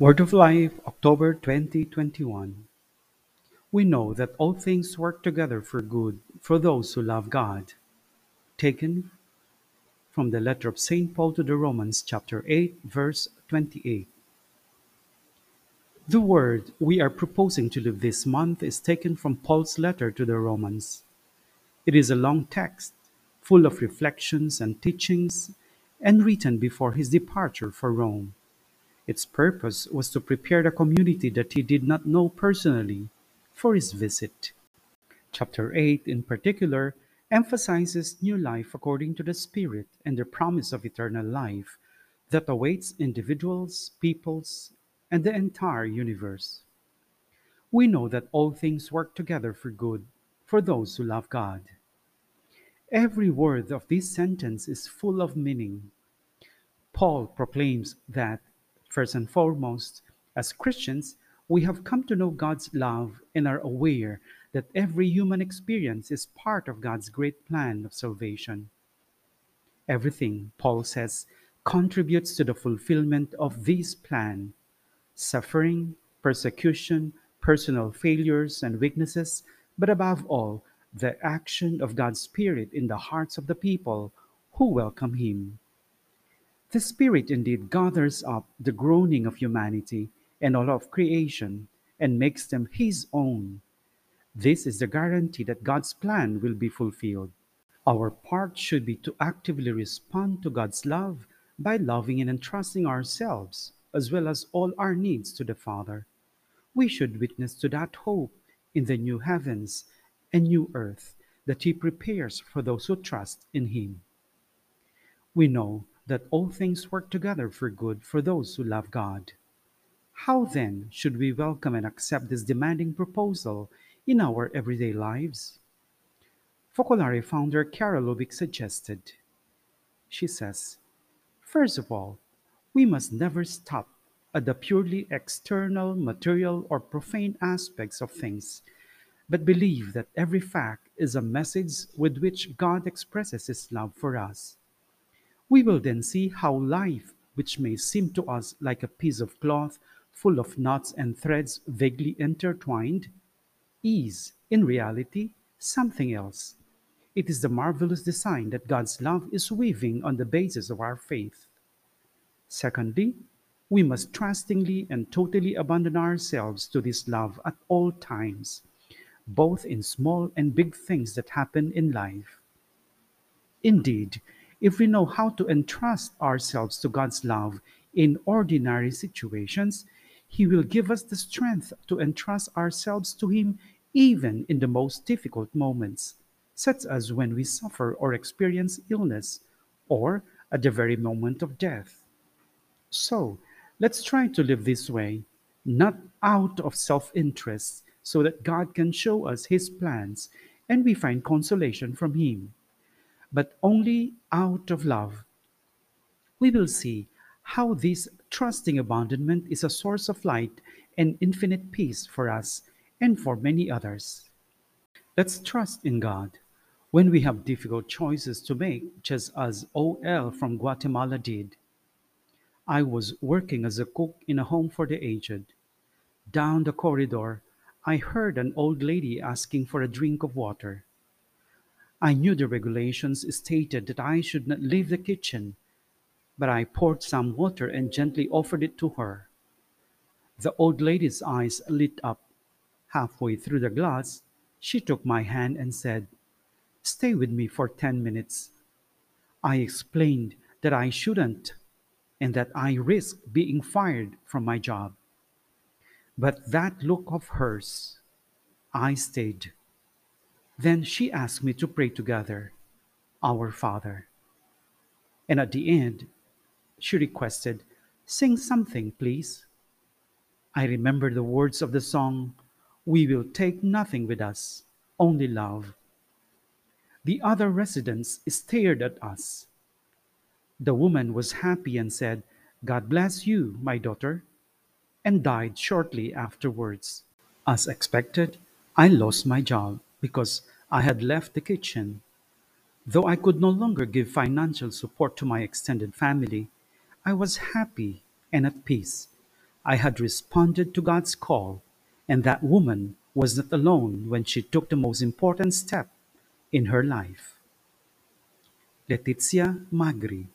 Word of Life, October 2021. We know that all things work together for good for those who love God. Taken from the letter of St. Paul to the Romans, chapter 8, verse 28. The word we are proposing to live this month is taken from Paul's letter to the Romans. It is a long text, full of reflections and teachings, and written before his departure for Rome. Its purpose was to prepare the community that he did not know personally for his visit. Chapter 8, in particular, emphasizes new life according to the Spirit and the promise of eternal life that awaits individuals, peoples, and the entire universe. We know that all things work together for good for those who love God. Every word of this sentence is full of meaning. Paul proclaims that First and foremost, as Christians, we have come to know God's love and are aware that every human experience is part of God's great plan of salvation. Everything, Paul says, contributes to the fulfillment of this plan. Suffering, persecution, personal failures and weaknesses, but above all, the action of God's Spirit in the hearts of the people who welcome Him. The Spirit indeed gathers up the groaning of humanity and all of creation and makes them His own. This is the guarantee that God's plan will be fulfilled. Our part should be to actively respond to God's love by loving and entrusting ourselves, as well as all our needs, to the Father. We should witness to that hope in the new heavens and new earth that He prepares for those who trust in Him. We know that all things work together for good for those who love God. How then should we welcome and accept this demanding proposal in our everyday lives? Focolare founder Chiara Lubich suggested. She says, First of all, we must never stop at the purely external, material, or profane aspects of things, but believe that every fact is a message with which God expresses His love for us. We will then see how life, which may seem to us like a piece of cloth full of knots and threads vaguely intertwined, is, in reality, something else. It is the marvelous design that God's love is weaving on the basis of our faith. Secondly, we must trustingly and totally abandon ourselves to this love at all times, both in small and big things that happen in life. Indeed, if we know how to entrust ourselves to God's love in ordinary situations, He will give us the strength to entrust ourselves to Him even in the most difficult moments, such as when we suffer or experience illness, or at the very moment of death. So, let's try to live this way, not out of self interest, so that God can show us His plans and we find consolation from Him but only out of love. We will see how this trusting abandonment is a source of light and infinite peace for us and for many others. Let's trust in God when we have difficult choices to make, just as OL from Guatemala did. I was working as a cook in a home for the aged. Down the corridor, I heard an old lady asking for a drink of water. I knew the regulations stated that I should not leave the kitchen, but I poured some water and gently offered it to her. The old lady's eyes lit up. Halfway through the glass, she took my hand and said, Stay with me for ten minutes. I explained that I shouldn't and that I risked being fired from my job. But that look of hers, I stayed. Then she asked me to pray together, Our Father. And at the end, she requested, Sing something, please. I remember the words of the song, We will take nothing with us, only love. The other residents stared at us. The woman was happy and said, God bless you, my daughter, and died shortly afterwards. As expected, I lost my job because I had left the kitchen. Though I could no longer give financial support to my extended family, I was happy and at peace. I had responded to God's call, and that woman was not alone when she took the most important step in her life. Letizia Magri